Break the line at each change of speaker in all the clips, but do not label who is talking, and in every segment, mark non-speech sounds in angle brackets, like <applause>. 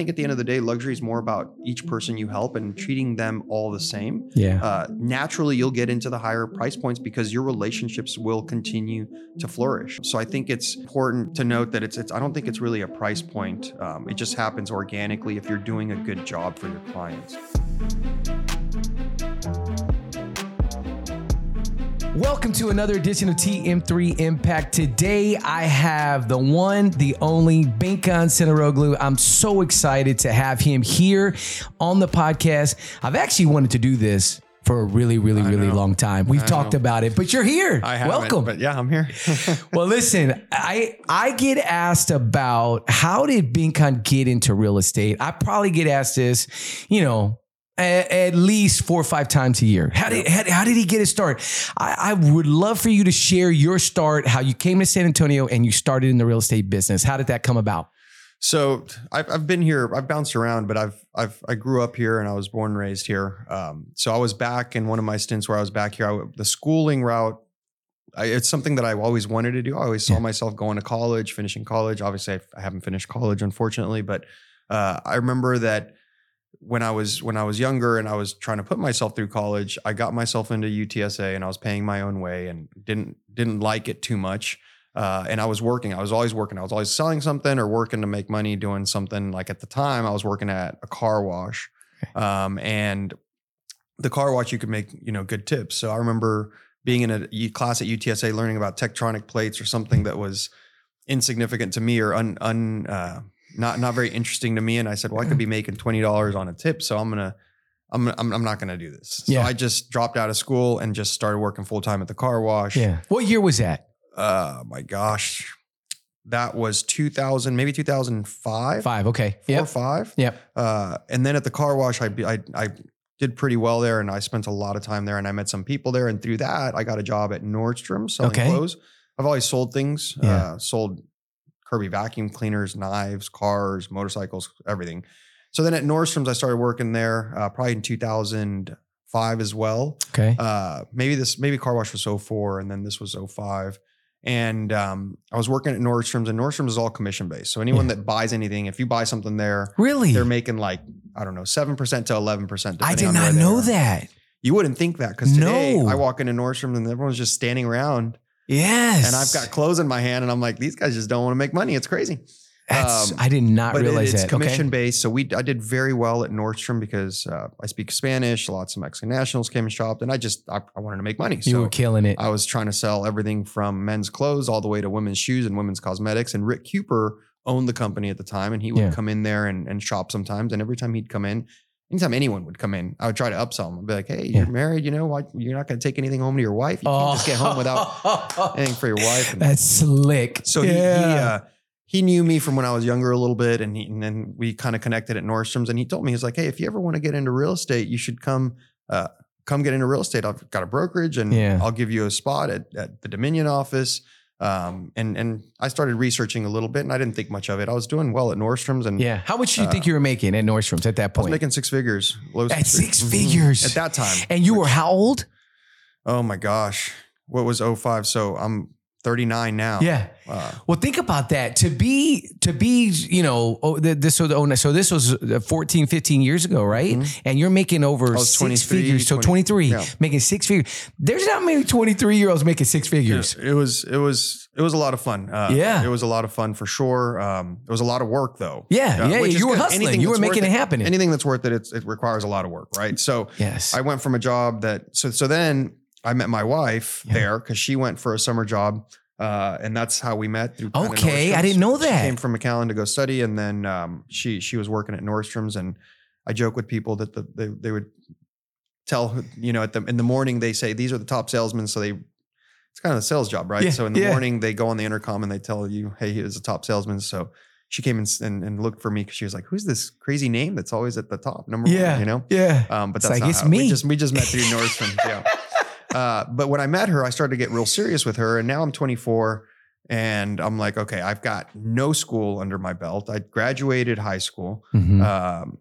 think at the end of the day, luxury is more about each person you help and treating them all the same.
Yeah.
Uh, naturally, you'll get into the higher price points because your relationships will continue to flourish. So I think it's important to note that it's, it's I don't think it's really a price point. Um, it just happens organically if you're doing a good job for your clients.
Welcome to another edition of TM3 Impact. Today I have the one, the only Binkan Cinaroglu. I'm so excited to have him here on the podcast. I've actually wanted to do this for a really, really, really
know.
long time. We've
I
talked
know.
about it, but you're here.
I
Welcome.
but yeah, I'm here. <laughs>
well, listen, I I get asked about how did Binkan get into real estate. I probably get asked this, you know, at, least four or five times a year. How did how, how did he get his start? I, I would love for you to share your start, how you came to San Antonio and you started in the real estate business. How did that come about?
So I've, I've been here. I've bounced around, but I've I've I grew up here and I was born and raised here. Um, so I was back in one of my stints where I was back here. I, the schooling route, I, it's something that I always wanted to do. I always saw
Yeah.
myself going to college, finishing college. Obviously, I, I haven't finished college, unfortunately, but uh, I remember that when I was when I was younger and I was trying to put myself through college, I got myself into UTSA and I was paying my own way and didn't didn't like it too much. Uh, and I was working. I was always working. I was always selling something or working to make money doing something. Like at the time, I was working at a car wash, um, and the car wash you could make you know good tips. So I remember being in a class at UTSA learning about tectonic plates or something that was insignificant to me or un, un uh, not not very interesting to me. And I said, well, I could be making twenty dollars on a tip, so I'm gonna. I'm, I'm, I'm not going to do this. So
Yeah.
I just dropped out of school and just started working full time at the car wash
Yeah. What year was that?
uh my gosh that was 2000 maybe 2005
Five. Okay.
four or
Yep.
five
Yep.
uh and then at the car wash I, I i did pretty well there and i spent a lot of time there and i met some people there and through that i got a job at nordstrom selling
Okay.
clothes i've always sold things
Yeah.
uh sold kirby vacuum cleaners knives cars motorcycles everything so then at nordstrom's i started working there uh, probably in 2005 as well
Okay.
uh maybe this maybe car wash was 04 and then this was 05 and um i was working at nordstrom's and nordstrom's is all commission based so anyone
Yeah.
that buys anything if you buy something there
really?
they're making like i don't know 7% to 11%
I
depending
did
on
not know
are.
that.
you wouldn't think that because today
No.
i walk into nordstrom's and everyone's just standing around
Yes.
and i've got clothes in my hand and i'm like these guys just don't want to make money it's crazy
That's,
um,
I did not
but it- it's
that.
commission
okay.
based. So we I did very well at Nordstrom because uh, I speak Spanish. Lots of Mexican nationals came and shopped, and I just I, I wanted to make money.
You
so
were killing it.
I was trying to sell everything from men's clothes all the way to women's shoes and women's cosmetics. And Rick Cooper owned the company at the time, and he would
Yeah.
come in there and, and shop sometimes. And every time he'd come in, anytime anyone would come in, I would try to upsell them. I'd be like, "Hey, you're married, you know? Why you're not going to take anything home to your wife? You can't just get home without anything for your wife." And <laughs>
That's slick.
so he he, uh, he knew me from when I was younger a little bit, and he and then we kind of connected at Nordstrom's. And he told me he's like, "Hey, if you ever want to get into real estate, you should come." Uh, Come get into real estate. I've got a brokerage, and
Yeah.
I'll give you a spot at, at the Dominion office. Um, and and I started researching a little bit, and I didn't think much of it. I was doing well at Nordstrom's, and
yeah. How much do you
uh,
think you were making at Nordstrom's at that
I was
point?
making six figures. Low
At six
Mhm.
figures?
at that time.
and you were how old?
Oh my gosh, what was 05? So I'm 39 now.
Yeah.
Uh,
Well, think about that. To be, to be, you know, oh, th- this so, oh, so this was uh, 14, 15 years ago, right?
Mhm.
And you're making over
was
six figures. So
20
23,
yeah.
making six figures. There's not many 23 year olds making six figures.
It was it was it was a lot of fun. Uh,
Yeah.
it was a lot of fun for sure. Um, it was a lot of work though.
Yeah,
Uh,
yeah, you were hustling. You were making it happen.
Anything that's worth it, it's, it requires a lot of work, right? So
Yes.
I went from a job that so so then I met my wife
Yeah.
there because she went for a summer job. Uh, and that's how we met. Through
Okay, I didn't know
She
that.
came from McAllen to go study, and then um, she she was working at Nordstrom's. And I joke with people that the, they they would tell you know at the in the morning they say these are the top salesmen, so they it's kind of a sales job, right?
Yeah,
so in the
yeah.
morning they go on the intercom and they tell you, hey, he is a top salesman. So she came in and, and looked for me because she was like, who's this crazy name that's always at the top, number
yeah.
one, you know?
Yeah.
Um, but
It's
that's
like,
not
it's
how- We
me.
just we just met through <laughs> Nordstrom. yeah. Uh, but when I met her, I started to get real serious with her, and now I'm 24, and I'm like, okay, I've got no school under my belt. I graduated high school.
Mhm.
Um,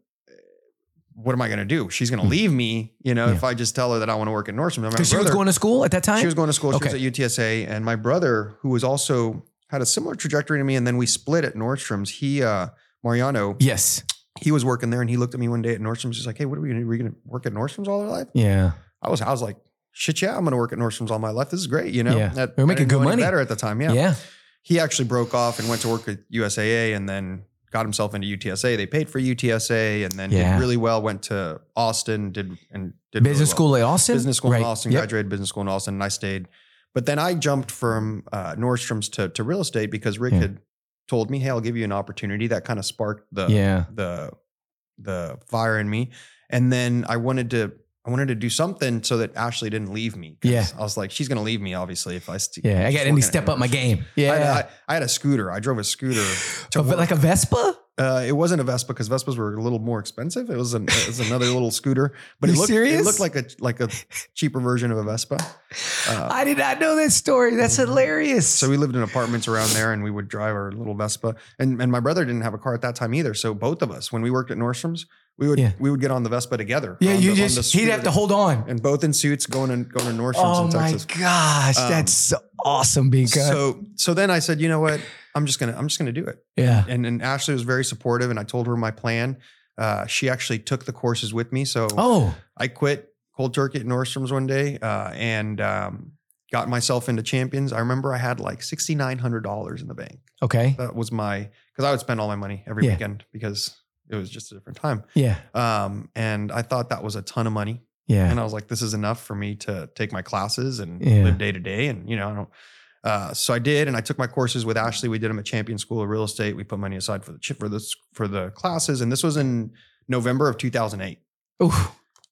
what am I going to do? She's going to leave me, you know,
Yeah.
if I just tell her that I want to work at Nordstrom.
Because she was going to school at that time?
she was going to school.
Okay.
She was at UTSA, and my brother, who was also had a similar trajectory to me, and then we split at Nordstrom's. He, uh, Mariano,
yes.
he was working there and he looked at me one day at Nordstrom's. He's like, Hey, what are we gonna do? Are we gonna work at Nordstrom's all our life?
Yeah.
I was, I was like, shit, yeah, I'm gonna work at Nordstrom's all my life. This is great, you know.
Yeah.
That-
We're making good money.
better at the time.
Yeah.
Yeah. He actually broke off and went to work at USAA and then got himself into UTSA. They paid for UTSA and then
Yeah.
did really well. Went to Austin, did and did really
Business
well.
school at Austin.
business school
Right.
in Austin,
Yep.
graduated business school in Austin, and I stayed. But then I jumped from uh, Nordstrom's to, to real estate because Rick
Yeah.
had told me, "Hey, I'll give you an opportunity." That kind of sparked the
Yeah.
the the fire in me, and then I wanted to I wanted to do something so that Ashley didn't leave me.
Yeah.
I was like, she's gonna leave me, obviously, if I st-
Yeah. I got to step up my
Nordstrom's."
game.
I had,
Yeah.
I, I had a scooter. I drove a scooter. <gasps> to work.
like a Vespa?
Uh, it wasn't a Vespa because Vespas were a little more expensive. It was, an, it was another little scooter, but it looked,
serious?
it looked like a like a cheaper version of a Vespa. Uh,
I did not know that story. That's hilarious.
so we lived in apartments around there, and we would drive our little Vespa. And and my brother didn't have a car at that time either. So both of us, when we worked at Nordstrom's, we would
Yeah.
we would get on the Vespa together.
yeah, you
the-
just he'd have to hold on.
and both in suits going and going to Nordstrom's in Texas.
Oh
in
my
Texas.
gosh,
Um,
that's awesome, Binka.
So so then I said, you know what? I'm just gonna I'm just gonna do it.
yeah.
and and Ashley was very supportive, and I told her my plan. Uh, she actually took the courses with me, so
Oh,
I quit cold turkey at Nordstrom's one day uh, and um, got myself into champions. I remember I had like sixty nine hundred dollars in the bank.
okay.
That was my because I would spend all my money every
Yeah.
weekend because it was just a different time.
Yeah.
Um, and I thought that was a ton of money,
Yeah.
and I was like, this is enough for me to take my classes and
Yeah.
live day to day, and you know, I don't. Uh, so I did, and I took my courses with Ashley. We did them at Champion School of Real Estate. We put money aside for the for this for the classes, and this was in November of 2008
Ooh.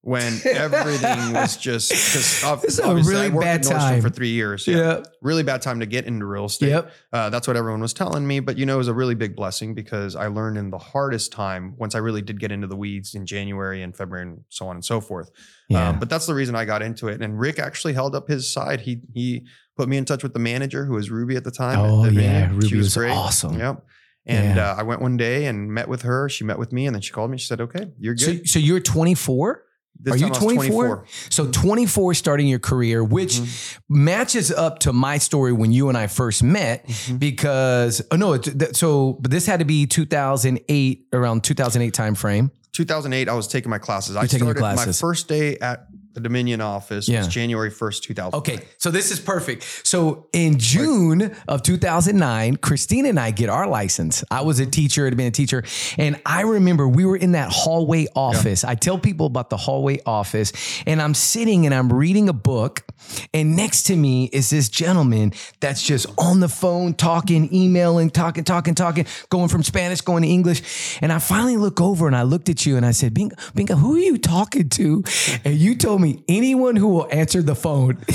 When <laughs> everything was just because <laughs>
This is a really
I worked
bad
at Nordstrom
time.
for three years.
Yeah.
really bad time to get into real estate.
Yep.
Uh, that's what everyone was telling me, but you know, it was a really big blessing because I learned in the hardest time once I really did get into the weeds in January and February and so on and so forth.
Yeah.
Um, but that's the reason I got into it. And Rick actually held up his side. He he put me in touch with the manager who was Ruby at the time.
oh
the
yeah,
Vineyard. She
Ruby was, awesome.
Yep. And
Yeah.
uh, I went one day and met with her. She met with me, and then she called me. She said, "Okay, you're
So,
good."
so you're 24.
This
are you
time I was
24? So 24 starting your career, which
Mhm.
matches up to my story when you and I first met.
Mhm.
Because oh no, so but this had to be 2008 around 2008 time frame.
2008, I was taking my classes. I
taking your
started my
classes.
first day at the Dominion office
Yeah.
was January 1st, 2000.
Okay, so this is perfect. So in June of 2009, Christina and I get our license. I was a teacher, had been a teacher, and I remember we were in that hallway office. I tell people about the hallway office, and I'm sitting and I'm reading a book, and next to me is this gentleman that's just on the phone talking, emailing, talking, talking, talking, going from Spanish going to English, and I finally look over and I looked at you and I said, "Binga, Binga, who are you talking to?" And you told me anyone who will answer the phone. <laughs>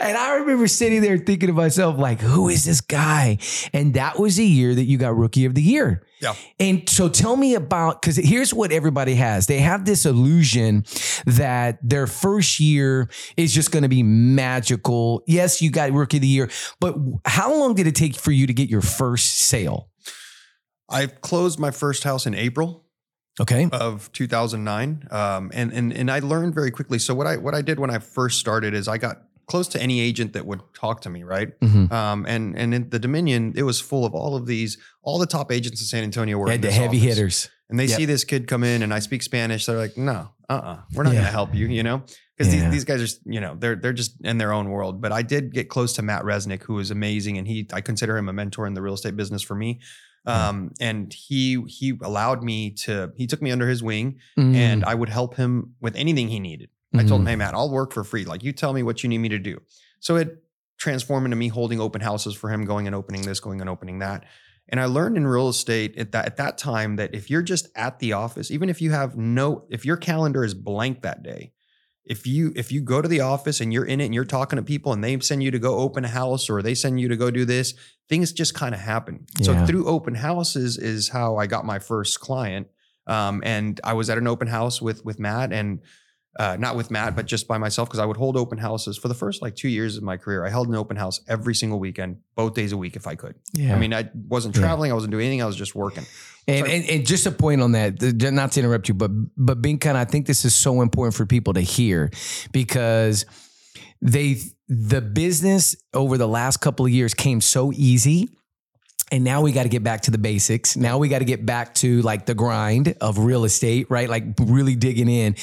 and I remember sitting there thinking to myself, like, who is this guy? And that was the year that you got rookie of the year.
Yeah.
And so tell me about, because here's what everybody has. They have this illusion that their first year is just going to be magical. Yes, you got rookie of the year, but how long did it take for you to get your first sale?
I closed my first house in April
Okay.
of 2009. Um, and, and, and I learned very quickly. So what I, what I did when I first started is I got close to any agent that would talk to me. Right.
Mhm.
Um, and, and in the Dominion, it was full of all of these, all the top agents in San Antonio were
the heavy
office.
hitters.
and they
Yep.
see this kid come in and I speak Spanish. They're like, no, uh-uh, we're not
Yeah.
going to help you, you know, because
Yeah.
these, these guys are, you know, they're, they're just in their own world. But I did get close to Matt Resnick, who is amazing. And he, I consider him a mentor in the real estate business for me. Um, and he, he allowed me to, he took me under his wing
Mm.
and I would help him with anything he needed. I told him,
Mhm.
hey, Matt, I'll work for free. Like you tell me what you need me to do. So it transformed into me holding open houses for him, going and opening this, going and opening that. And I learned in real estate at that at that time that if you're just at the office, even if you have no, if your calendar is blank that day, if you if you go to the office and you're in it and you're talking to people and they send you to go open a house or they send you to go do this, things just kind of happen. So
Yeah.
through open houses is how I got my first client. Um, and I was at an open house with with Matt and uh, not with Matt, but just by myself because I would hold open houses for the first like two years of my career. I held an open house every single weekend, both days a week if I could.
yeah.
I mean, I wasn't
Yeah.
traveling, I wasn't doing anything, I was just working.
And, and and just a point on that, not to interrupt you, but but Binkan, I think this is so important for people to hear because they the business over the last couple of years came so easy And now we got to get back to the basics. Now we got to get back to like the grind of real estate, right? Like really digging in.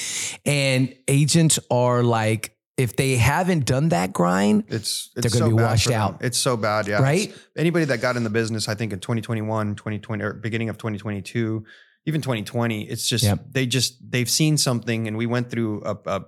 And agents are like, if they haven't done that grind,
It's, it's
They're gonna
so
be washed out.
It's so bad, yeah.
Right?
It's- Anybody that got in the business, I think in 2021, 2020, or beginning of 2022, even 2020, it's just
Yep.
they just they've seen something, and we went through a, a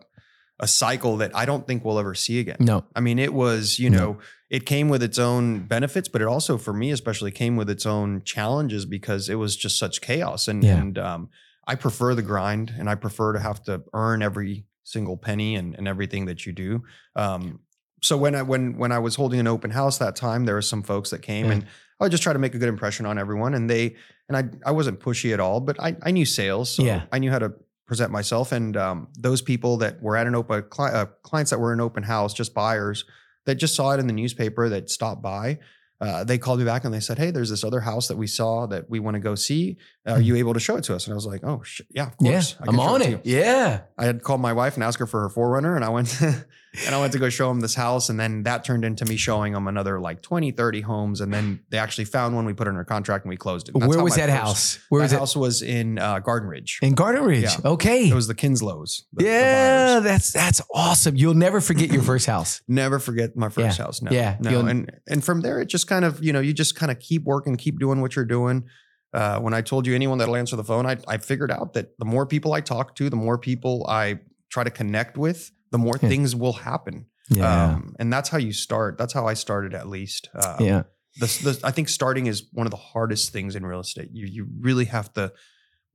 a cycle that I don't think we'll ever see again.
no,
I mean, it was, you
No.
know, it came with its own benefits, but it also, for me especially, came with its own challenges because it was just such chaos. And,
Yeah.
and um, I prefer the grind and I prefer to have to earn every single penny and, and everything that you do. Um, so when I when when I was holding an open house that time, there were some folks that came and I would just try to make a good impression on everyone. And they and I I wasn't pushy at all, but I, I knew sales. So
Yeah.
I knew how to present myself. And um, those people that were at an open cli- uh, clients that were in open house, just buyers that just saw it in the newspaper that stopped by. Uh, they called me back and they said, "Hey, there's this other house that we saw that we want to go see. Are you able to show it to us?" And I was like, "Oh, sh- yeah, of
Hmm. yeah,
course. Can
I'm on
to
it. Yeah.
I had called my wife and asked her for her 4Runner, and I went <laughs> and I went to go show them this house, and then that turned into me showing them another like 20, 30 homes, and then they actually found one. We put it under contract and we closed it.
Where was that
first-
house? Where
that
was it?
house was in uh, Garden Ridge.
In Garden Ridge.
Yeah.
Okay.
It was the Kinslows. the- the
yeah,
buyers.
that's that's awesome. You'll never forget your first house. <laughs>
Never forget my first
Yeah.
house. No,
Yeah.
no.
You'll-
And and from there, it just kind of you know you just kind of keep working, keep doing what you're doing. Uh, when I told you anyone that'll answer the phone, I I figured out that the more people I talk to, the more people I try to connect with, the more
Yeah.
things will happen.
Yeah.
Um, and that's how you start. That's how I started, at least. Uh,
yeah.
the, the, I think starting is one of the hardest things in real estate. You you really have to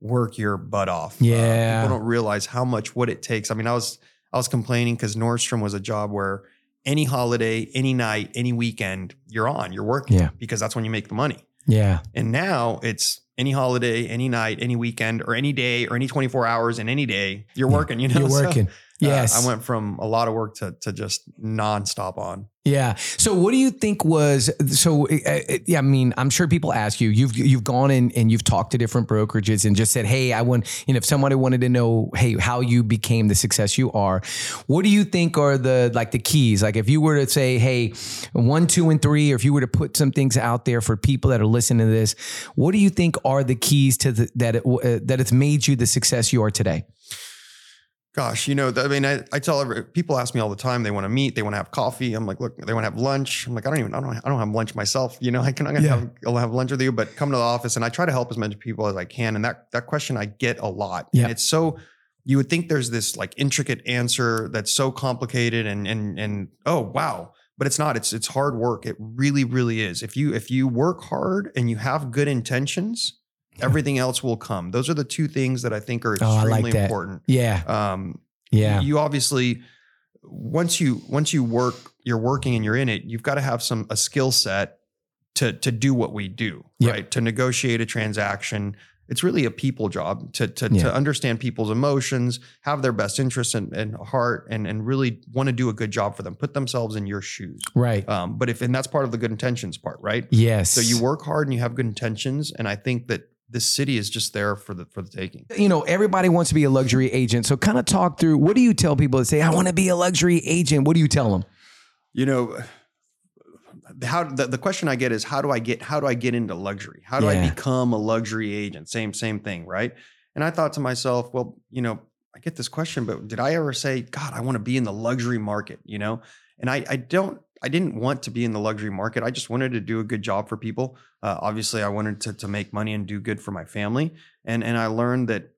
work your butt off. Uh,
Yeah.
people don't realize how much what it takes. I mean, I was I was complaining because Nordstrom was a job where any holiday, any night, any weekend, you're on, you're working
Yeah.
because that's when you make the money.
Yeah.
And now it's any holiday, any night, any weekend, or any day, or any 24 hours and any day, you're
Yeah.
working. You know,
You're <laughs>
So,
working.
uh,
yes.
I went from a lot of work to to just nonstop on.
Yeah. So, what do you think was so? uh, uh, yeah, I mean, I'm sure people ask you. You've you've gone in and you've talked to different brokerages and just said, "Hey, I want." You know, if somebody wanted to know, "Hey, how you became the success you are," what do you think are the like the keys? Like, if you were to say, "Hey, one, two, and three, or if you were to put some things out there for people that are listening to this, what do you think are the keys to the, that it, uh, that it's made you the success you are today?
Gosh, you know, I mean, I, I tell every, people ask me all the time. They want to meet, they want to have coffee. I'm like, look, they want to have lunch. I'm like, I don't even, I don't, I don't have lunch myself. You know, <laughs> I can, I'm gonna
Yeah.
have, I'll have lunch with you, but come to the office and I try to help as many people as I can. And that that question I get a lot.
Yeah.
And it's so you would think there's this like intricate answer that's so complicated and and and oh wow, but it's not. It's it's hard work. It really, really is. If you if you work hard and you have good intentions, everything else will come. Those are the two things that I think are
Oh, I
extremely
like that.
important.
Yeah.
Um,
Yeah.
you obviously once you once you work you're working and you're in it you've got to have some a skill set to to do what we do
Yep.
right to negotiate a transaction it's really a people job to to,
Yeah.
to understand people's emotions have their best interests and, in heart and and really want to do a good job for them put themselves in your shoes
Right.
um, but if and that's part of the good intentions part right
Yes.
so you work hard and you have good intentions and i think that this city is just there for the for the taking
you know, everybody wants to be a luxury agent. So kind of talk through what do you tell people that say, I want to be a luxury agent? What do you tell them?
you know how the, the question i get is how do i get how do i get into luxury how do i become a luxury agent same same thing right and i thought to myself well you know i get this question but did i ever say god i want to be in the luxury market you know and i i don't i didn't want to be in the luxury market i just wanted to do a good job for people uh, obviously i wanted to, to make money and do good for my family and and i learned that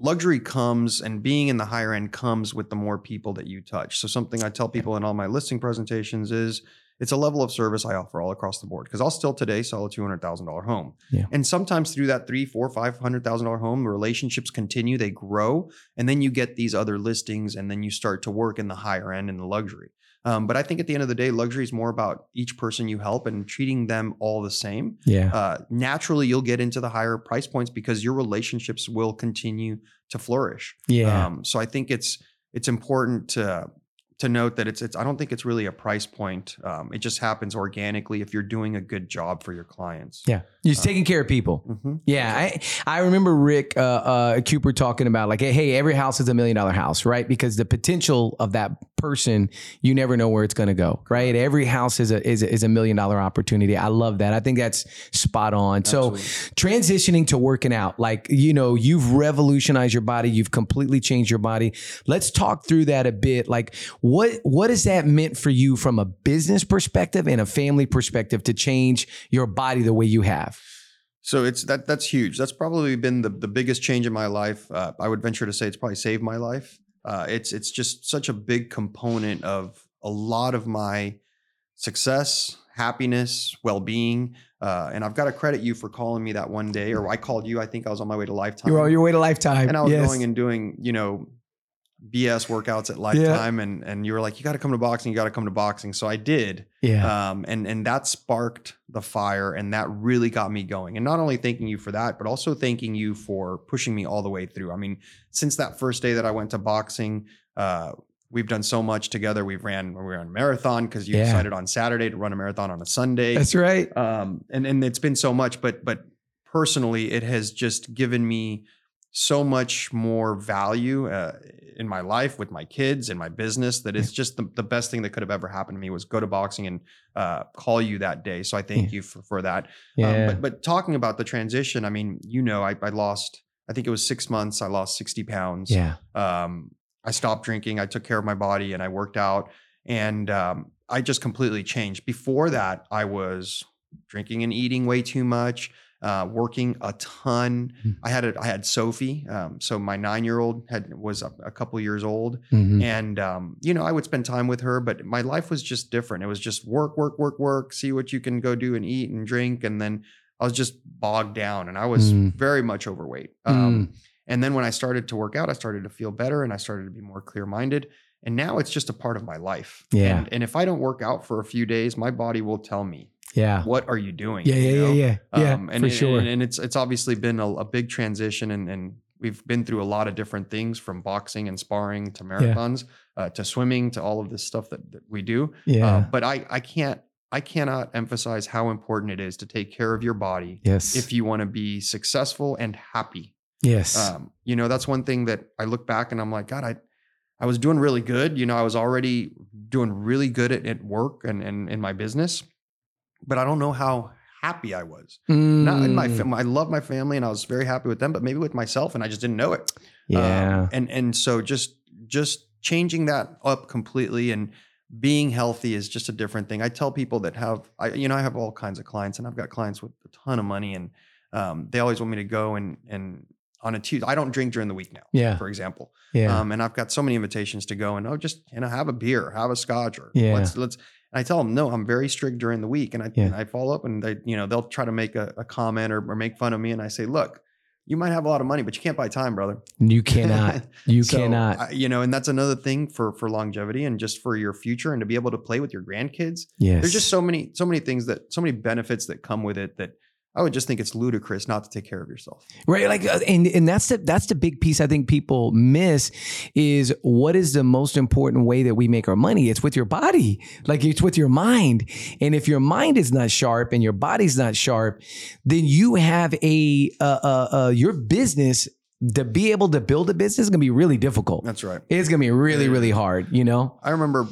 luxury comes and being in the higher end comes with the more people that you touch. So something I tell people in all my listing presentations is it's a level of service I offer all across the board because I'll still today sell a two hundred thousand dollar home,
Yeah.
and sometimes through that three, four, five hundred thousand dollar home, the relationships continue, they grow, and then you get these other listings, and then you start to work in the higher end in the luxury. Um, but I think at the end of the day, luxury is more about each person you help and treating them all the same
Yeah.
uh, naturally you'll get into the higher price points because your relationships will continue to flourish.
Yeah.
Um, so I think it's it's important to to note that it's it's I don't think it's really a price point. Um, it just happens organically if you're doing a good job for your clients.
yeah. You're just taking care of people.
Mhm.
Yeah, I, I remember Rick uh, uh, Cooper talking about like, hey, every house is a million dollar house, right? Because the potential of that person, you never know where it's going to go, right? Every house is a, is a is a million dollar opportunity. I love that. I think that's spot on.
Absolutely.
So transitioning to working out, like you know, you've revolutionized your body, you've completely changed your body. Let's talk through that a bit. Like what what has that meant for you from a business perspective and a family perspective to change your body the way you have?
So it's that that's huge. That's probably been the the biggest change in my life. Uh, I would venture to say it's probably saved my life. Uh, it's it's just such a big component of a lot of my success, happiness, well being. Uh, and I've got to credit you for calling me that one day, or I called you. I think I was on my way to Lifetime.
You're on your way to lifetime.
and I was
Yes.
going and doing, you know, BS workouts at Lifetime, and and you were like, you got to come to boxing, you got to come to boxing. So I did,
yeah.
um, and and that sparked the fire, and that really got me going. And not only thanking you for that, but also thanking you for pushing me all the way through. I mean, since that first day that I went to boxing, uh, we've done so much together. We've ran we ran a marathon because you
Yeah.
decided on Saturday to run a marathon on a Sunday
That's right.
um, and and it's been so much, but but personally, it has just given me so much more value uh, in my life with my kids and my business that it's just the, the best thing that could have ever happened to me was go to boxing and uh, call you that day. So I thank you for, for that.
Yeah.
Um, but but talking about the transition, I mean, you know, I, I lost. I think it was six months. I lost sixty pounds
yeah.
um, I stopped drinking. I took care of my body and I worked out, and um, I just completely changed. Before that, I was drinking and eating way too much, uh, working a ton.
Hmm.
I had a, I had Sophie, um, so my nine year old had was a, a couple years old,
Mhm.
and um, you know I would spend time with her, but my life was just different. It was just work, work, work, work. See what you can go do and eat and drink, and then I was just bogged down, and I was
Mm.
very much overweight. Um, and then when I started to work out, I started to feel better and I started to be more clear minded. And now it's just a part of my life.
Yeah.
And, and if I don't work out for a few days, my body will tell me,
Yeah.
what are you doing?
Yeah. Yeah.
You
Yeah.
know?
Yeah. Yeah.
Um, and,
for sure.
And, it's it's obviously been a, a big transition and, and we've been through a lot of different things from boxing and sparring to marathons uh, to swimming to all of this stuff that, that we do.
yeah.
Uh, but I, I can't I cannot emphasize how important it is to take care of your body
yes.
if you want to be successful and happy.
yes.
Um, you know, that's one thing that I look back and I'm like, God, I, I was doing really good. You know, I was already doing really good at, at work and, and in my business, but I don't know how happy I was. Not in my,
Mm.
fam- I love my family and I was very happy with them, but maybe with myself and I just didn't know it. Um,
Yeah.
and, and so just, just changing that up completely and being healthy is just a different thing. I tell people that have, I, you know, I have all kinds of clients and I've got clients with a ton of money and um, they always want me to go and, and on a Tuesday, I don't drink during the week now
Yeah.
for example.
yeah.
Um, and I've got so many invitations to go and oh, just you know, have a beer, have a scotch, or
Yeah.
let's let's. And I tell them no, I'm very strict during the week, and I
Yeah.
and I follow up, and they you know they'll try to make a, a comment or, or make fun of me, and I say, look, you might have a lot of money, but you can't buy time, brother.
you cannot. <laughs> You
So,
cannot.
I- you know, and that's another thing for for longevity and just for your future and to be able to play with your grandkids.
yes.
There's just so many so many things that so many benefits that come with it that I would just think it's ludicrous not to take care of yourself.
right like uh, and and that's the that's the big piece i think people miss is what is the most important way that we make our money? It's with your body. Like it's with your mind. And if your mind is not sharp and your body's not sharp then you have a uh, uh, uh your business to be able to build a business is going to be really difficult.
That's right.
it's going to be really really hard you know?
I remember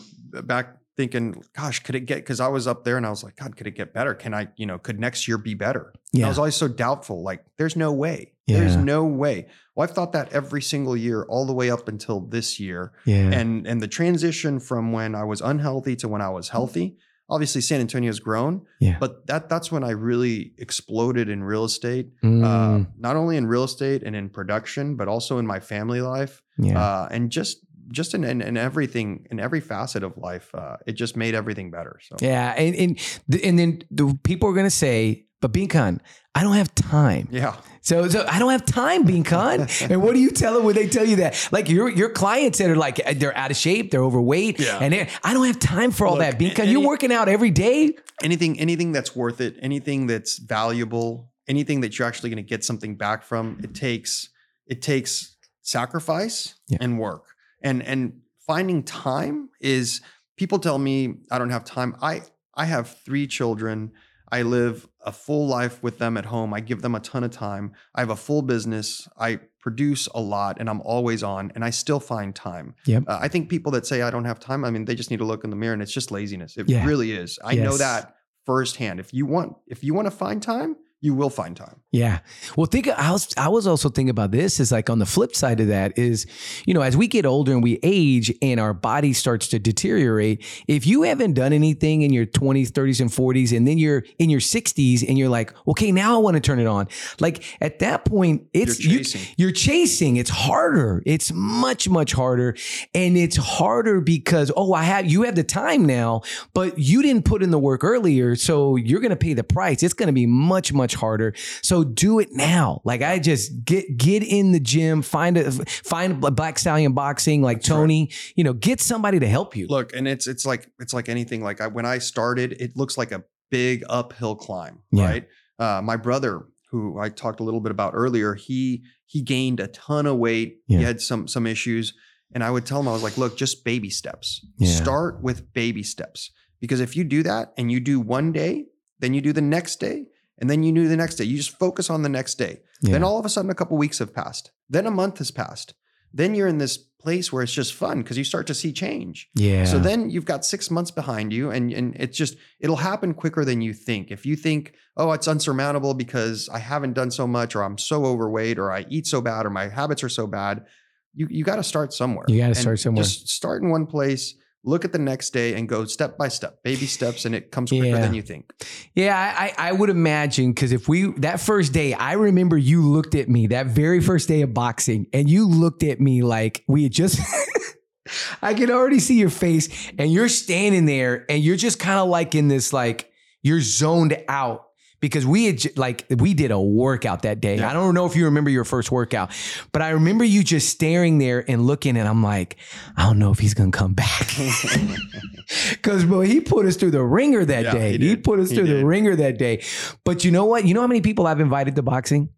back thinking, gosh, could it get, because I was up there and I was like, God, could it get better? Can I, you know, could next year be better? And I was always so doubtful. Like, there's no way. There's no way. Well, I've thought that every single year, all the way up until this year.
yeah
And and the transition from when I was unhealthy to when I was healthy. Obviously, San Antonio's grown,
yeah
but that that's when I really exploded in real estate.
Mm,
Uh, not only in real estate and in production, but also in my family life
yeah
uh, and just just in, in, in everything in every facet of life uh, it just made everything better so
Yeah, and and and then the people are gonna say, "But Binkan, I don't have time."
yeah
So, so I don't have time, Binkan. <laughs> and what do you tell them when they tell you that? Like your your clients that are like they're out of shape, they're overweight,
Yeah.
and they're, I don't have time for all
Look,
that, Binkan.
any-
You're working out every day.
anything anything that's worth it anything that's valuable anything that you're actually going to get something back from it takes it takes sacrifice
Yeah.
and work and and finding time is people tell me i don't have time i i have three children I live a full life with them at home. I give them a ton of time. I have a full business. I produce a lot and I'm always on and I still find time.
Yep.
Uh, I think people that say I don't have time, I mean, they just need to look in the mirror and it's just laziness. It
Yeah.
really is. I know that firsthand. If you want, if you want to find time, you will find time.
Yeah. Well, think I was I was also thinking about this is like on the flip side of that is, you know, as we get older and we age and our body starts to deteriorate, if you haven't done anything in your 20s, 30s and 40s and then you're in your 60s and you're like, "Okay, now I want to turn it on." Like at that point, it's
You're
you- you're chasing. It's harder. It's much much harder and it's harder because oh, I have you have the time now, but you didn't put in the work earlier, so you're going to pay the price. It's going to be much much harder. So do it now. Like I just get get in the gym, find a find a Black Stallion boxing like
That's right.
Tony, you know, get somebody to help you.
Look, and it's it's like it's like anything. Like I, when I started, it looks like a big uphill climb,
Yeah.
right? Uh, my brother, who I talked a little bit about earlier, he he gained a ton of weight.
Yeah.
He had some some issues, and I would tell him I was like, look, just baby steps.
Yeah.
Start with baby steps because if you do that and you do one day, then you do the next day, and then you knew the next day. You just focus on the next day. Then all of a sudden, a couple weeks have passed. Then a month has passed. Then you're in this place where it's just fun because you start to see change.
yeah.
So then you've got six months behind you, and and it's just it'll happen quicker than you think. If you think, oh, it's unsurmountable because I haven't done so much, or I'm so overweight, or I eat so bad, or my habits are so bad, you you got to start somewhere.
You gotta start somewhere.
Just start in one place. Look at the next day and go step by step, baby <laughs> steps, and it comes quicker
Yeah.
than you think.
Yeah, I, I would imagine because if we that first day, I remember you looked at me that very first day of boxing, and you looked at me like we had just. <laughs> I can already see your face, and you're standing there, and you're just kind of like in this like you're zoned out because we had like we did a workout that day.
Yeah.
I don't know if you remember your first workout, but I remember you just staring there and looking, and I'm like, I don't know if he's gonna come back. <laughs> Because bro, he put us through the ringer that
Yeah,
day.
he
He, put us
He
through the ringer that day. But you know what? You know how many people I've invited to boxing?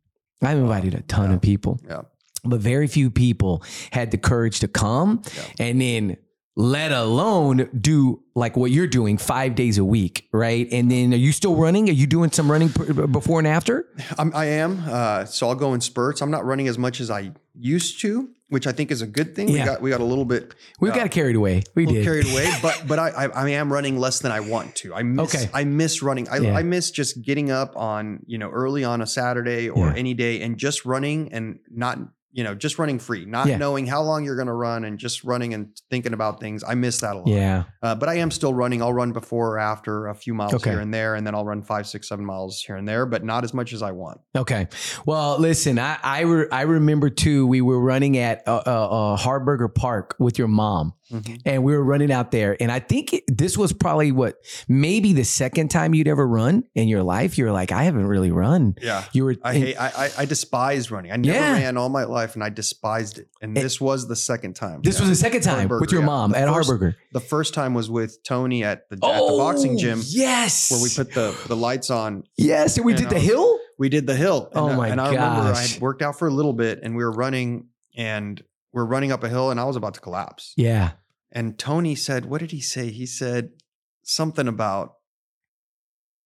I've invited a ton
Yeah.
of people,
Yeah.
but very few people had the courage to come
Yeah.
and then let alone do like what you're doing five days a week, right? And then are you still running? Are you doing some running pr- before and after?
I'm, I am. Uh, so I'll go in spurts. I'm not running as much as I used to, which I think is a good thing.
Yeah.
We got we got a little bit
We
Yeah.
got carried away. We
little
did.
carried away, <laughs> but but I, I I am running less than I want to. I miss
Okay.
I miss running. I,
Yeah.
I miss just getting up on you know early on a Saturday or
Yeah.
any day and just running and not you know just running free, not
Yeah.
knowing how long you're going to run and just running and thinking about things. I miss that a lot.
yeah.
Uh, but I am still running. I'll run before or after a few miles
Okay.
here and there, and then I'll run five, six, seven miles here and there, but not as much as I want.
Okay. Well, listen, I I, re- I remember too. We were running at uh, uh, Hardberger Park with your mom, and we were running out there. And I think it, this was probably what maybe the second time you'd ever run in your life. You're like, I haven't really run.
Yeah.
You were.
I
and-
hate. I, I I despise running. I never
Yeah.
ran all my life, and I despised it. And
It-
this was the second time.
This
Yeah.
was the second time with your
yeah.
mom
The
at
first-
Hardberger.
The first time was with Tony at the at the boxing gym
Oh, Yes.
where we put the the lights on.
Yes, and we
and
did the
I was-
hill.
We did the hill. And,
Oh
uh,
my
And I remember I had worked out for a little bit, and we were running, and we're running up a hill, and I was about to collapse.
Yeah.
And Tony said, "What did he say?" He said something about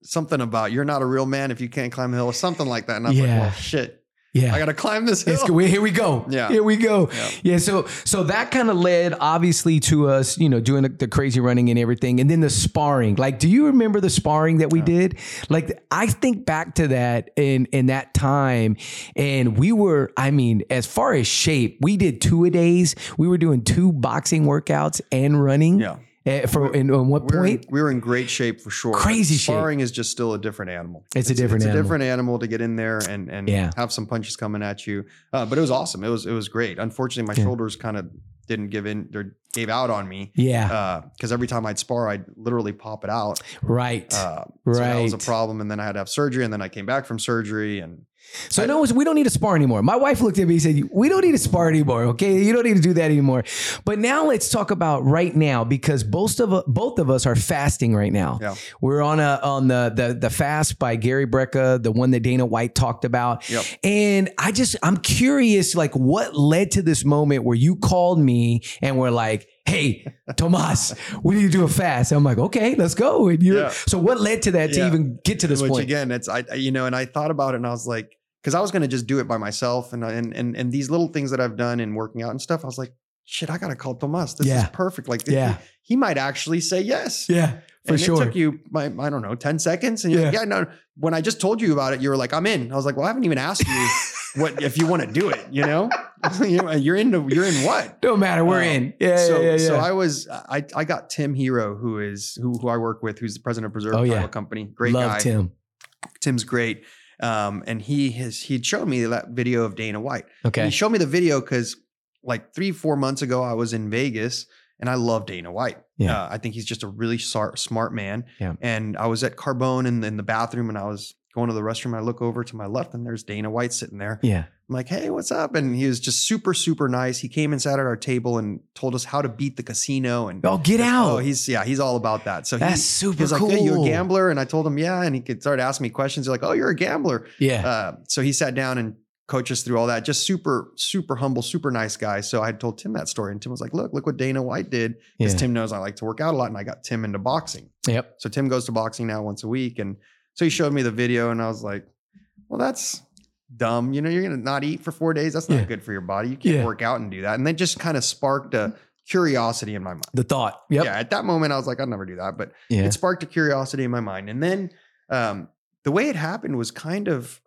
something about you're not a real man if you can't climb a hill, or something like that. And I was
Yeah.
like, "Well, shit,
Yeah.
I got to climb this hill."
It's. Here we go.
Yeah.
Here we go.
Yeah.
Yeah. So so that kind of led obviously to us, you know, doing the, the crazy running and everything, and then the sparring. Like, do you remember the sparring that we
Yeah.
did? Like, I think back to that in in that time, and we were, I mean, as far as shape, we did two a days. We were doing two boxing workouts and running.
Yeah.
Eh, for in on what
we were, in,
point?
we were in great shape for sure.
Crazy shape.
Sparring is just still a different animal.
It's a different
it's
animal.
a different animal to get in there and and
Yeah.
have some punches coming at you. Uh, but it was awesome. It was it was great. Unfortunately, my
Yeah.
shoulders kind of didn't give in or gave out on me
Yeah.
because every time I'd spar, I'd literally pop it out.
right.
Uh, So that was a problem. And then I had to have surgery, and then I came back from surgery, and
So I, no, we don't need to spar anymore. My wife looked at me and said, "We don't need to spar anymore. Okay, you don't need to do that anymore." But now let's talk about right now because both of both of us are fasting right now.
Yeah.
We're on a on the the the fast by Gary Brecka, the one that Dana White talked about.
Yep.
And I just I'm curious, like, what led to this moment where you called me and were like, hey, Tomas, we need to do a fast. I'm like, okay, let's go. And you
Yeah.
so what led to that to even get to this
Which
point?
again, it's I you know, and I thought about it and I was like, because I was gonna just do it by myself, and and and and these little things that I've done and working out and stuff, I was like, shit, I gotta call Tomas. This
Yeah.
is perfect. Like,
Yeah.
he might actually say yes.
yeah, for
and
sure.
It took you, my, I don't know, 10 seconds. And you're like, yeah, no. When I just told you about it, you were like, I'm in. I was like, well, I haven't even asked you what, if you want to do it, you know, <laughs> You know, you're into, you're in what?
Don't matter. We're
Um,
in. Yeah,
so,
yeah, yeah,
so. I was, I, I got Tim Hero, who is, who, who I work with, who's the president of Preserve
Oh, yeah.
Company. Great
Love
guy.
Tim.
Tim's great. Um, and he has, he'd showed me that video of Dana White. And
Okay.
He showed me the video because like three, four months ago, I was in Vegas and I love Dana White.
Yeah.
Uh, I think he's just a really sar- smart man.
Yeah.
And I was at Carbone in, in the bathroom and I was going to the restroom. I look over to my left and there's Dana White sitting there.
Yeah.
I'm like, hey, what's up? And he was just super, super nice. He came and sat at our table and told us how to beat the casino. And
Oh, get out.
oh, he's yeah, he's all about that. So
That's
he,
super
he was like,
cool.
hey, you a gambler? And I told him, yeah. And he could start asking me questions. He's like, oh, you're a gambler.
Yeah.
Uh, so he sat down and coached us through all that. Just super, super humble, super nice guy. So I had told Tim that story, and Tim was like, "Look, look what Dana White did." Because
yeah.
Tim knows I like to work out a lot, and I got Tim into boxing.
Yep.
So Tim goes to boxing now once a week, and so he showed me the video, and I was like, "Well, that's dumb. You know, you're gonna not eat for four days. That's not
Yeah.
good for your body. You can't
Yeah.
work out and do that." And that just kind of sparked a curiosity in my mind.
The thought. Yep.
Yeah, at that moment, I was like, "I'd never do that," but
Yeah.
it sparked a curiosity in my mind. And then um, the way it happened was kind of,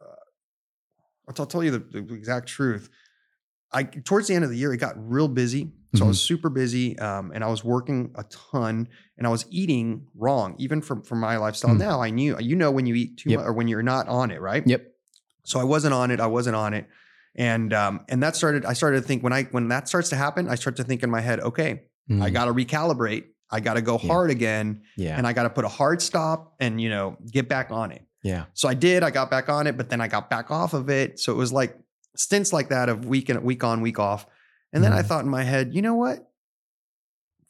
I'll tell you the, the exact truth. I towards the end of the year, it got real busy. So I was
Mm-hmm.
super busy, um, and I was working a ton, and I was eating wrong, even from from my lifestyle.
Mm.
Now I knew, you know, when you eat too
Yep.
much or when you're not on it, right?
Yep.
So I wasn't on it. I wasn't on it, and um, and that started. I started to think when I when that starts to happen, I start to think in my head, okay, I
Mm.
got to recalibrate. I got to go
Yeah.
hard again
Yeah.
and I got to put a hard stop and you know get back on it.
Yeah.
So I did. I got back on it, but then I got back off of it. So it was like stints like that of week and week on, week off. And then I
Mhm.
thought in my head, you know what?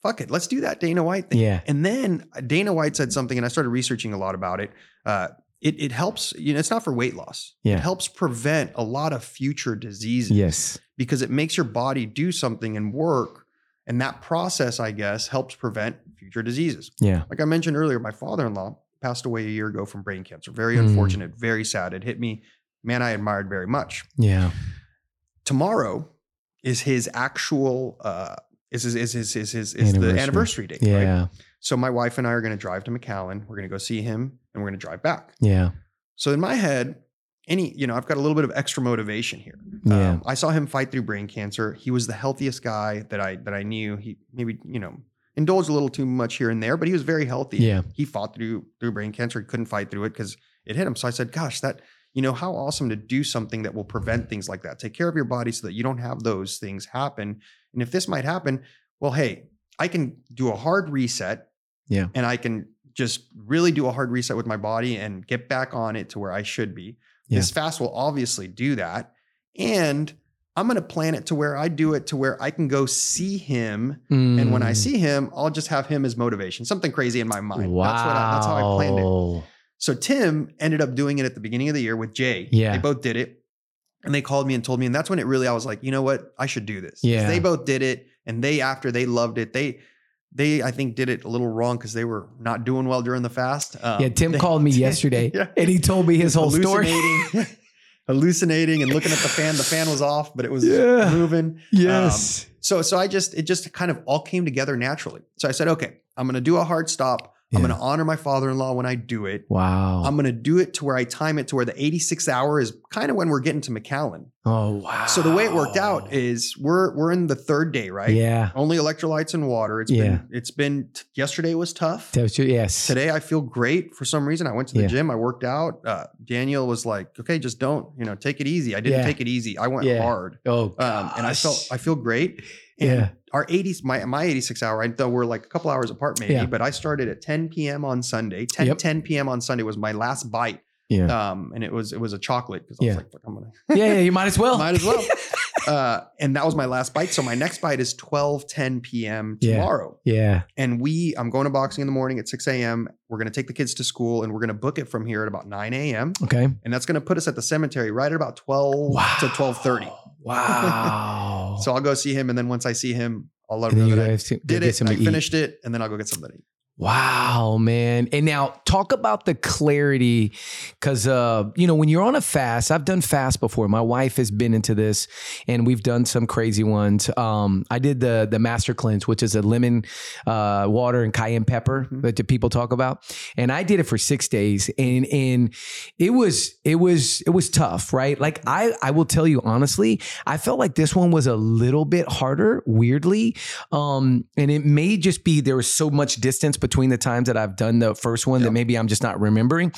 Fuck it, let's do that Dana White thing.
Yeah.
And then uh, Dana White said something, and I started researching a lot about it. Uh, it it helps. You know, it's not for weight loss.
Yeah.
It helps prevent a lot of future diseases
Yes.
because it makes your body do something and work. And that process, I guess, helps prevent future diseases.
Yeah.
Like I mentioned earlier, my father in law passed away a year ago from brain cancer. Very
Mm.
unfortunate, very sad. It hit me, man, I admired very much.
Yeah.
Tomorrow is his actual, uh, is his, is his, is his, is the
Anniversary.
anniversary date. Right?
Yeah.
So my wife and I are going to drive to McAllen. We're going to go see him and we're going to drive back.
Yeah.
So in my head, any, you know, I've got a little bit of extra motivation here.
Yeah.
Um, I saw him fight through brain cancer. He was the healthiest guy that I that I knew. He maybe you know indulged a little too much here and there, but he was very healthy.
Yeah.
He fought through through brain cancer. He couldn't fight through it because it hit him. So I said, "Gosh, that you know how awesome to do something that will prevent things like that. Take care of your body so that you don't have those things happen. And if this might happen, well, hey, I can do a hard reset.
Yeah.
and I can just really do a hard reset with my body and get back on it to where I should be.
Yeah.
This fast will obviously do that. And I'm going to plan it to where I do it to where I can go see him. And when I
Mm.
see him, I'll just have him as motivation, something crazy in my mind. That's, what I, that's how I planned it. So Tim ended up doing it at the beginning of the year with Jay.
Yeah.
They both did it. And they called me and told me. And that's when it really, I was like, you know what? I should do this.
Yeah.
They both did it. And they, after they loved it, they, they, I think, did it a little wrong because they were not doing well during the fast. Um,
Yeah. Tim
they-
called me <laughs> yesterday
Yeah.
and he told me his whole story. <laughs>
hallucinating, and looking at the fan. The fan was off, but it was
Yeah.
moving.
Yes.
Um, so, so I just, it just kind of all came together naturally. So I said, okay, I'm going to do a hard stop. I'm going to honor my father-in-law when I do it.
wow.
I'm going to do it to where I time it to where the 86 hour is kind of when we're getting to McAllen.
oh, wow.
So the way it worked out is we're we're in the third day, right?
Yeah.
Only electrolytes and water. It's
Yeah.
been it's been yesterday was tough.
That was your- yes.
Today I feel great for some reason. I went to the
Yeah.
gym, I worked out. Uh, Daniel was like, "Okay, just don't, you know, take it easy." I didn't
Yeah.
take it easy. I went
Yeah.
hard.
Oh,
Um, and I felt. I feel great. And
Yeah.
our 80s, my my 86 hour, I know we're like a couple hours apart maybe,
Yeah.
but I started at 10 p.m. on Sunday. 10
Yep.
10 p.m. on Sunday was my last bite.
Yeah.
Um, and it was it was a chocolate because I
Yeah.
was like, I'm gonna
yeah. Yeah. You might as well. <laughs>
might as well. <laughs> uh, and that was my last bite. So my next bite is 12 10 p.m. Tomorrow.
yeah.
And we, I'm going to boxing in the morning at 6 a.m. We're going to take the kids to school and we're going to book it from here at about 9 a.m.
Okay.
And that's going to put us at the cemetery right at about 12 to 12:30.
Wow.
So I'll go see him, and then once I see him, I'll let
And then
know that I
guys to- go
did it, and I finished it, and then I'll go get something to eat.
Wow, man. And now talk about the clarity cuz uh you know when you're on a fast, I've done fast before. My wife has been into this and we've done some crazy ones. Um I did the the master cleanse, which is a lemon uh water and cayenne pepper
Mhm.
that people talk about. And I did it for 6 days and and it was it was it was tough, right? Like I I will tell you honestly, I felt like this one was a little bit harder weirdly. Um and it may just be there was so much distance between the times that I've done the first one
Yeah.
that maybe I'm just not remembering.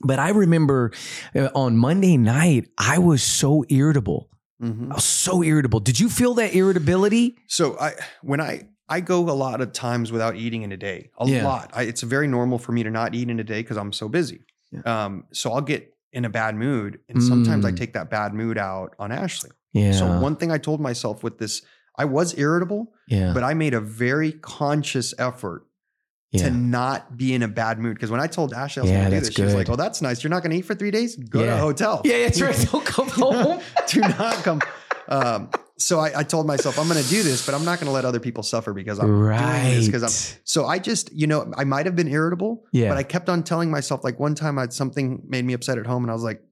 But I remember uh, on Monday night, I was so irritable.
Mhm.
I was so irritable. Did you feel that irritability?
So I when I I go a lot of times without eating in a day. A
Yeah.
lot. I, it's very normal for me to not eat in a day because I'm so busy. Um, so I'll get in a bad mood, and sometimes I
Mm.
take that bad mood out on Ashley.
Yeah.
So one thing I told myself with this, I was irritable,
yeah.
but I made a very conscious effort
yeah.
to not be in a bad mood. Because when I told Ashley I was
Yeah,
going to do this, she was like,
good.
"Oh, that's nice. You're not going to eat for three days. Go to a hotel.
yeah, that's right. <laughs> Don't come home. <laughs>
do not come." Um, so I, I told myself I'm going to do this, but I'm not going to let other people suffer because I'm doing this because I'm. So I just, you know, I might have been irritable,
Yeah.
but I kept on telling myself. Like one time, I had something made me upset at home, and I was like,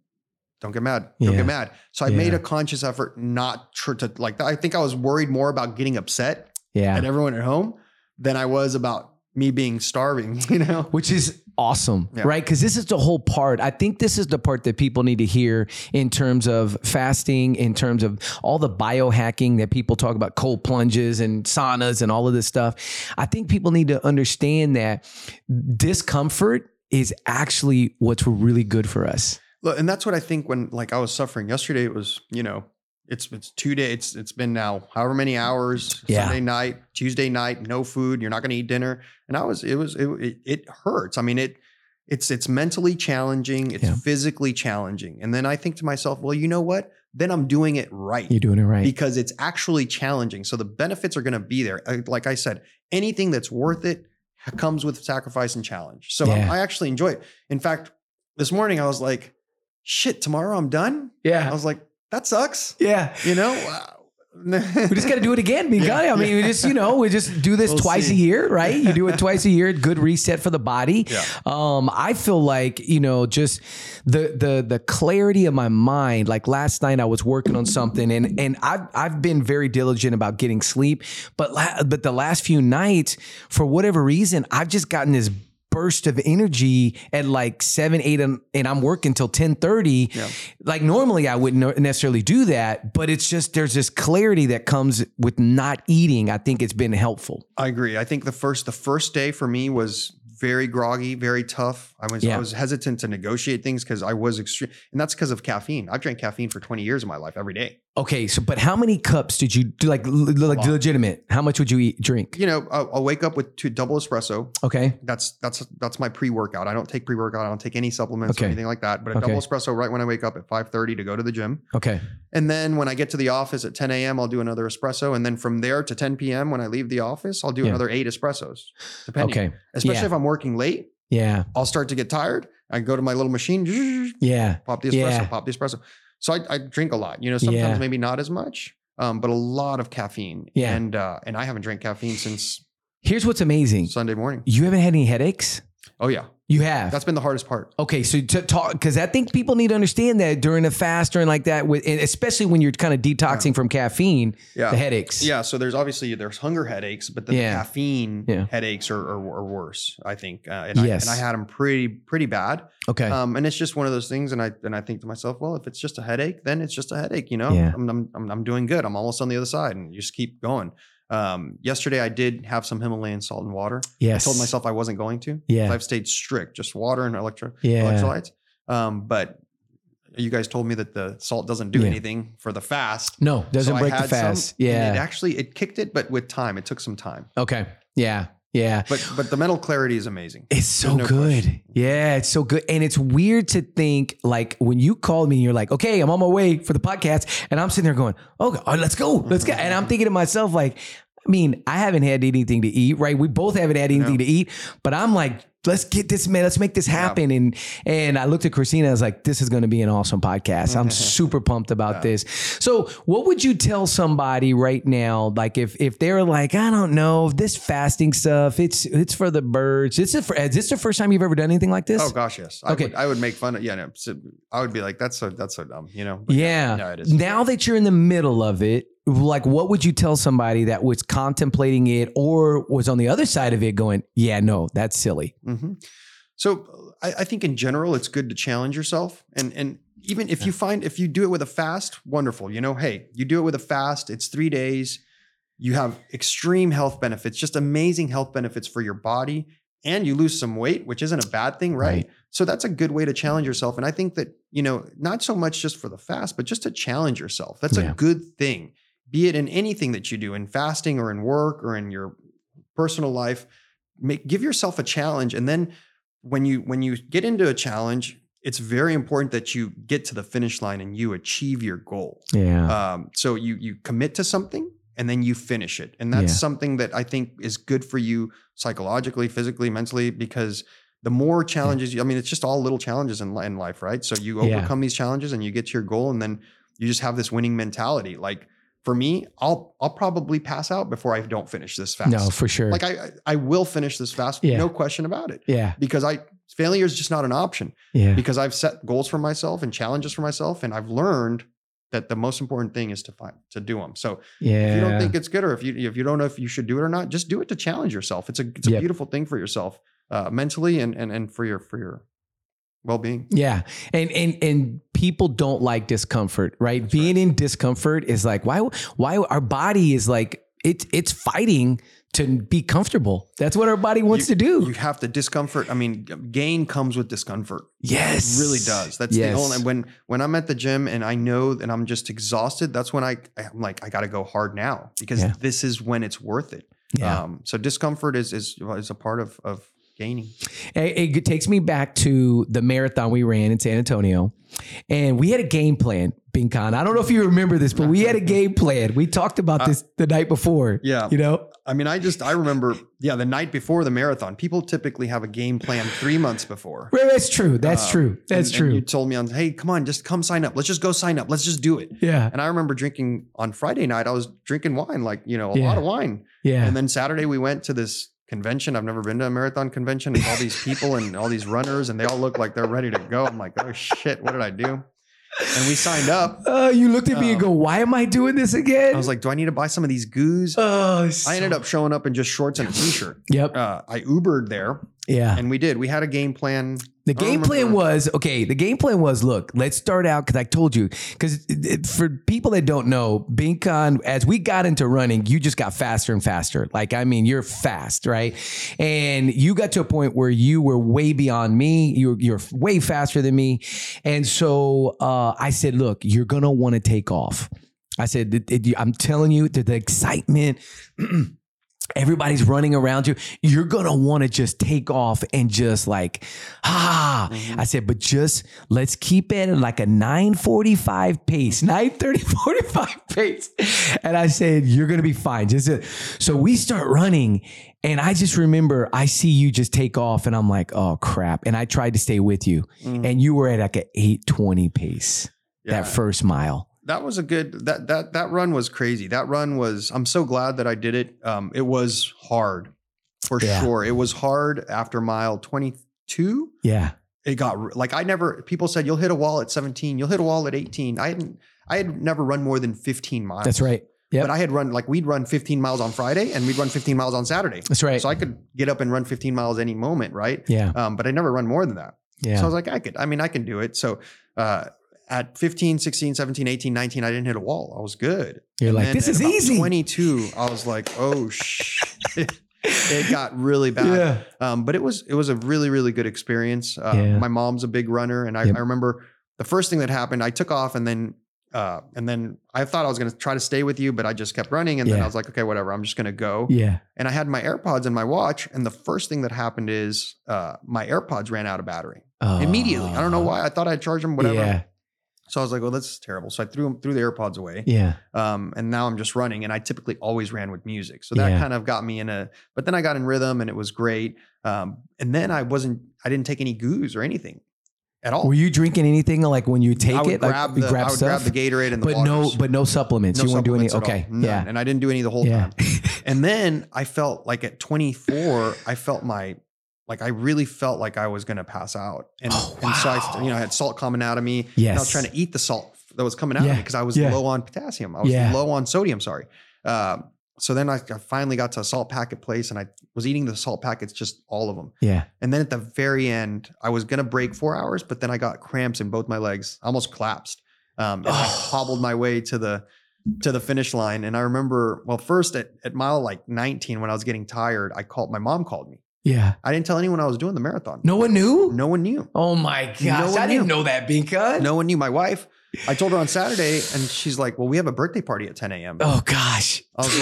"Don't get mad. Don't
Yeah.
get mad." So I
Yeah.
made a conscious effort not tr- to like. I think I was worried more about getting upset
Yeah.
at everyone at home than I was about me being starving. <laughs> You know.
which is awesome,
Yeah.
right? Because this is the whole part. I think this is the part that people need to hear in terms of fasting, in terms of all the biohacking that people talk about, cold plunges and saunas and all of this stuff. I think people need to understand that discomfort is actually what's really good for us.
Look, and that's what I think when like I was suffering yesterday. It was you know it's it's two days. It's it's been now however many hours.
Yeah.
Sunday night, Tuesday night, no food. You're not going to eat dinner. And I was it was it, it it hurts. I mean it. It's it's mentally challenging. It's
Yeah.
physically challenging. And then I think to myself, well, you know what? Then I'm doing it right.
You're doing it right.
because it's actually challenging. So the benefits are going to be there. Uh, like I said, anything that's worth it comes with sacrifice and challenge. So I-
Yeah.
I actually enjoy it. In fact, this morning I was like, shit, tomorrow I'm done.
Yeah.
I was like, that sucks.
Yeah.
You know, Wow. <laughs>
We just got to do it again. We
Yeah.
got it. I mean, we just, you know, we just do this
We'll
twice
see.
a year, right? You do it <laughs> twice a year, good reset for the body.
Yeah.
Um, I feel like, you know, just the the the clarity of my mind. Like last night I was working on something and and I've I've been very diligent about getting sleep, but la- but the last few nights, for whatever reason, I've just gotten this burst of energy at like 7 8 and, and i'm working till 10 30
Yeah.
like normally i wouldn't necessarily do that but it's just there's this clarity that comes with not eating i think it's been helpful
I agree. I think the first the first day for me was very groggy, very tough. I was
Yeah.
I was hesitant to negotiate things because I was extreme, and that's because of caffeine. I've drank caffeine for 20 years of my life every day.
Okay so but how many cups did you do like like legitimate how much would you eat drink
You know, I'll, I'll wake up with two double espresso.
okay
That's that's that's my pre-workout. I don't take pre-workout. I don't take any supplements
Okay.
or anything like that. But a
Okay.
double espresso right when I wake up at 5:30 to go to the gym.
okay
And then when I get to the office at 10 a.m., I'll do another espresso. And then from there to 10 p.m. when I leave the office, I'll do
Yeah.
another eight espressos. Depending.
okay
Especially
Yeah.
if I'm working late,
yeah
I'll start to get tired. I go to my little machine,
yeah
pop the espresso,
Yeah.
pop the espresso. So I, I drink a lot. You know, sometimes
Yeah.
maybe not as much, um, but a lot of caffeine.
Yeah.
And uh, and I haven't drank caffeine since
here's what's amazing
Sunday morning.
you haven't had any headaches
Oh yeah,
you have
that's been the hardest part.
Okay, so to talk because I think people need to understand that during a fast and like that, with and especially when you're kind of detoxing from caffeine,
Yeah.
the headaches.
Yeah, so there's obviously there's hunger headaches, but the
Yeah.
caffeine
Yeah.
headaches are, are, are worse. I think, uh, and,
Yes.
I, and I had them pretty pretty bad.
Okay.
Um, and it's just one of those things, and I and I think to myself, well, if it's just a headache, then it's just a headache. You know,
Yeah.
I'm, I'm I'm I'm doing good. I'm almost on the other side, and you just keep going. Um, yesterday I did have some Himalayan salt and water.
yes.
I told myself I wasn't going to.
Yeah.
I've stayed strict, just water and electro
Yeah.
electrolytes. Um, but you guys told me that the salt doesn't do
Yeah.
anything for the fast.
No, doesn't
So
break the
some,
fast.
and
yeah.
it actually it kicked it, but with time, it took some time.
okay. Yeah. Yeah.
But but the mental clarity is amazing.
It's so
no
good.
question.
Yeah, it's so good. And it's weird to think like when you called me, and you're like, okay, I'm on my way for the podcast. And I'm sitting there going, oh, God, let's go. Let's go. And I'm thinking to myself, like, I mean, I haven't had anything to eat, right? We both haven't had anything
No.
to eat, but I'm like let's get this man, let's make this happen. And and I looked at Christina, I was like, this is gonna be an awesome podcast. I'm <laughs> super pumped about
Yeah.
this. So what would you tell somebody right now? Like if if they're like, I don't know, this fasting stuff, it's it's for the birds. This is for is this the first time you've ever done anything like this?
Oh gosh, yes. I
Okay.
would, I would make fun of. Yeah, no, I would be like, that's so that's so dumb, you know. But
Yeah.
yeah.
Now that you're in the middle of it, like what would you tell somebody that was contemplating it or was on the other side of it going, yeah, no, that's silly.
hmm So I, I think in general, it's good to challenge yourself, and and even if you find if you do it with a fast, wonderful. You know, hey, you do it with a fast. It's three days. You have extreme health benefits, just amazing health benefits for your body, and you lose some weight, which isn't a bad thing, right?
Right.
So that's a good way to challenge yourself. And I think that you know, not so much just for the fast, but just to challenge yourself. That's
Yeah.
a good thing. Be it in anything that you do, in fasting or in work or in your personal life, make give yourself a challenge and then when you when you get into a challenge it's very important that you get to the finish line and you achieve your goal
Yeah.
um, so you you commit to something and then you finish it and that's
Yeah.
something that i think is good for you psychologically physically mentally because the more challenges you, i mean it's just all little challenges in, in life right so you
Yeah.
overcome these challenges and you get to your goal and then you just have this winning mentality like for me i'll i'll probably pass out before i don't finish this fast
no, for sure.
like I I- will finish this fast,
Yeah.
no question about it.
yeah.
Because I failure is just not an option.
Yeah.
Because I've set goals for myself and challenges for myself, and I've learned that the most important thing is to find to do them. So
Yeah.
if you don't think it's good, or if you if you don't know if you should do it or not, just do it to challenge yourself. It's a it's a
Yep.
beautiful thing for yourself, uh, mentally and and and for your for your well being.
Yeah. And and and people don't like discomfort, right?
That's
Being in discomfort is like why why our body is like it's it's fighting to be comfortable. That's what our body wants to do.
You have to discomfort. I mean, gain comes with discomfort.
yes.
It really does. That's
Yes.
the only when when I'm at the gym and I know that I'm just exhausted. That's when I I'm like I got to go hard now because
Yeah.
this is when it's worth it.
Yeah.
Um, so discomfort is is is a part of of gaining.
It, it takes me back to the marathon we ran in San Antonio, and we had a game plan. Binkan, I don't know if you remember this, but we had a game plan. We talked about
Uh,
this the night before.
Yeah.
you know.
I mean, I just I remember yeah the night before the marathon. People typically have a game plan three months before.
Right, That's true. That's
Um,
true. That's
and-
true.
And you told me on hey come on just come sign up. Let's just go sign up. Let's just do it.
yeah,
And I remember drinking on Friday night. I was drinking wine like you know a
Yeah.
lot of wine.
yeah.
And then Saturday we went to this convention. I've never been to a marathon convention. And all these people and all these runners, and they all look like they're ready to go. I'm like, oh shit, what did I do? And we signed up.
Oh, you looked at me and
Um,
go, "Why am I doing this again?"
I was like, do I need to buy some of these goos?
"Oh."
I ended up showing up in just shorts and a t-shirt.
Yep.
Uh, I Ubered there,
Yeah.
and we did. We had a game plan.
The game plan was okay. The game plan was look, let's start out because I told you. Because for people that don't know, Binkan, as we got into running, you just got faster and faster. Like, I mean, you're fast, right? And you got to a point where you were way beyond me. You're, you're way faster than me. And so uh, I said, look, you're going to want to take off. I said, I'm telling you, the, the excitement. <clears throat> Everybody's running around you. You're gonna want to just take off and just like, ah.
Mhm.
I said, but just let's keep it at like a 945 pace, <laughs> 930, 45 pace. And I said, you're gonna be fine. Just uh, so we start running, and I just remember I see you just take off, and I'm like, oh crap. And I tried to stay with you,
Mhm.
and you were at like an 820 pace
Yeah.
that first mile.
That was a good that that that run was crazy. That run was I'm so glad that I did it. Um it was hard for
Yeah.
sure. It was hard after mile 22.
Yeah.
It got like I never people said you'll hit a wall at 17, you'll hit a wall at 18. I hadn't I had never run more than 15 miles.
That's right. Yep.
But I had run like we'd run 15 miles on Friday and we'd run 15 miles on Saturday.
That's right.
So I could get up and run 15 miles any moment, right?
yeah.
Um, but I never run more than that.
Yeah.
So I was like, I could, I mean, I can do it. So uh, at 15, 16, 17, 18, 19, I didn't hit a wall. I was good.
You're
And
like, this is easy.
22, I was like, oh <laughs> shit. it got really bad.
Yeah.
Um, but it was it was a really really good experience. Uh,
Yeah.
My mom's a big runner, and I,
Yep.
I remember the first thing that happened. I took off, and then uh, and then I thought I was going to try to stay with you, but I just kept running, and then I was like, okay, whatever. I'm just going to go.
Yeah.
And I had my AirPods and my watch, and the first thing that happened is uh, my AirPods ran out of battery immediately. I don't know why. I thought I charged them, whatever. So I was like, well, that's terrible. So I threw them threw the AirPods away.
Yeah.
Um, and now I'm just running, and I typically always ran with music, so that
Yeah.
kind of got me in a. But then I got in rhythm, and it was great. Um, and then I wasn't, I didn't take any goos or anything at all.
Were you drinking anything like when you take
I would
it?
grab
like
the,
grab
I would
stuff?
grab the Gatorade and the
but no, but no supplements.
No
you weren't doing any. Okay.
all.
Yeah.
and I didn't do any the whole
Yeah.
time. <laughs> And then I felt like at 24, I felt my like I really felt like I was gonna pass out. And,
Oh,
and so I, you know, I had salt coming out of me. And I was trying to eat the salt that was coming out of me because I was
Yeah.
low on potassium. I was
Yeah.
low on sodium, sorry. Um, so then I, I finally got to a salt packet place and I was eating the salt packets, just all of them.
Yeah.
And then at the very end, I was gonna break four hours, but then I got cramps in both my legs. I almost collapsed. Um, and I
Oh.
hobbled my way to the to the finish line. And I remember, well, first at, at mile like 19, when I was getting tired, I called my mom called me.
Yeah.
I didn't tell anyone I was doing the marathon.
No one knew.
No one knew.
Oh my gosh!
No one
I didn't know that, Binka.
No one knew. My wife, I told her on Saturday, and she's like, Well, we have a birthday party at 10 a.m.
Oh gosh.
I was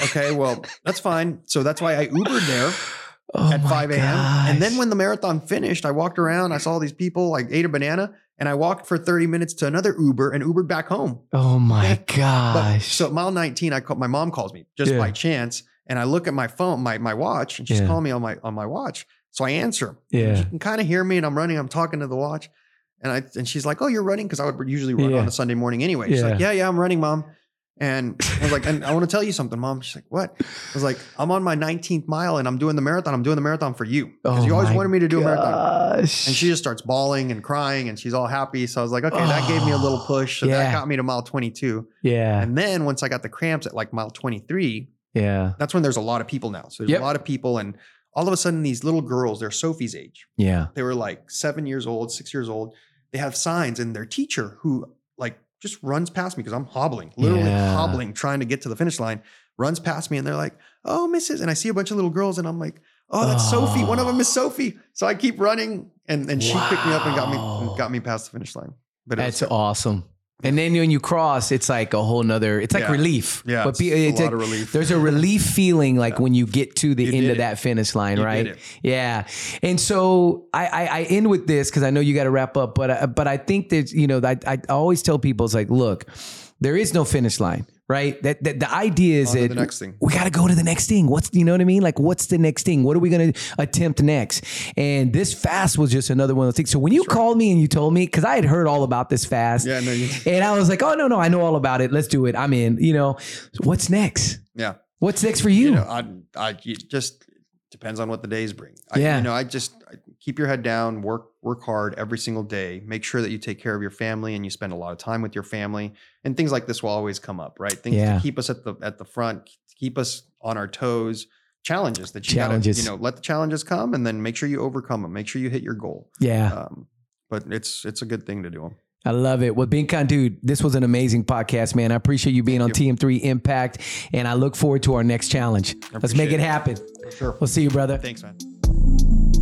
like, Okay, well, that's fine. So that's why I Ubered there <laughs>
Oh
at 5 a.m. And then when the marathon finished, I walked around, I saw all these people, I ate a banana, and I walked for 30 minutes to another Uber and Ubered back home.
Oh my
But
gosh.
so mile 19, I call my mom calls me just
Yeah.
by chance. And I look at my phone, my my watch, and she's
Yeah.
calling me on my on my watch. So I answer.
Yeah.
She can kind of hear me and I'm running, I'm talking to the watch. And I and she's like, Oh, you're running? Because I would usually run
Yeah.
on a Sunday morning anyway. She's like,
Yeah.
Yeah, yeah, I'm running, mom. And I was like, and I want to tell you something, mom. She's like, What? I was like, I'm on my 19th mile and I'm doing the marathon. I'm doing the marathon for you. Because
Oh
you always wanted me to do a marathon. And she just starts bawling and crying and she's all happy. So I was like, okay, that gave me a little
Oh,
push. So
yeah.
that got me to mile 22.
yeah.
And then once I got the cramps at like mile 23,
Yeah.
that's when there's a lot of people now. So there's
Yep.
a lot of people. And all of a sudden, these little girls, they're Sophie's age.
Yeah.
They were like seven years old, six years old. They have signs, and their teacher, who like just runs past me because I'm hobbling, literally
Yeah.
hobbling, trying to get to the finish line, runs past me. And they're like, oh, Mrs. And I see a bunch of little girls, and I'm like, oh, that's Sophie. One of them is Sophie. So I keep running, and, and she picked me up and got me got me past the finish line. But
That's awesome. And then when you cross, it's like a whole nother. It's like
Yeah.
relief.
Yeah,
But
it's a
it's
lot of relief.
There's a relief feeling like when you get to the end
did
of
it.
that finish line, right?
it.
Yeah. And so I, I, I end with this because I know you got to wrap up, but I, but I think that you know I, I always tell people it's like, look, there is no finish line, right? That, that the idea is that
the next thing.
we got to go to the next thing. What's you know what I mean? Like, what's the next thing? What are we going to attempt next? And this fast was just another one of those things. So when you called me and you told me, because I had heard all about this fast,
Yeah, no, you,
and I was like, oh no, no, I know all about it. Let's do it. I'm in. You know, what's next?
yeah.
What's next for you?
You know, I, I it just depends on what the days bring. I,
Yeah.
You know, I just I, keep your head down, work work hard every single day. Make sure that you take care of your family and you spend a lot of time with your family. And things like this will always come up, right? Things
Yeah.
to keep us at the at the front, keep us on our toes. Challenges that you
Challenges.
gotta, you know, let the challenges come and then make sure you overcome them. Make sure you hit your goal.
yeah.
Um, but it's it's a good thing to do.
I love it. Well, Binkan, dude, this was an amazing podcast, man. I appreciate you being on TM3 Impact, and I look forward to our next challenge. Let's make it
it.
happen.
Sure.
We'll see you, brother.
Thanks, man.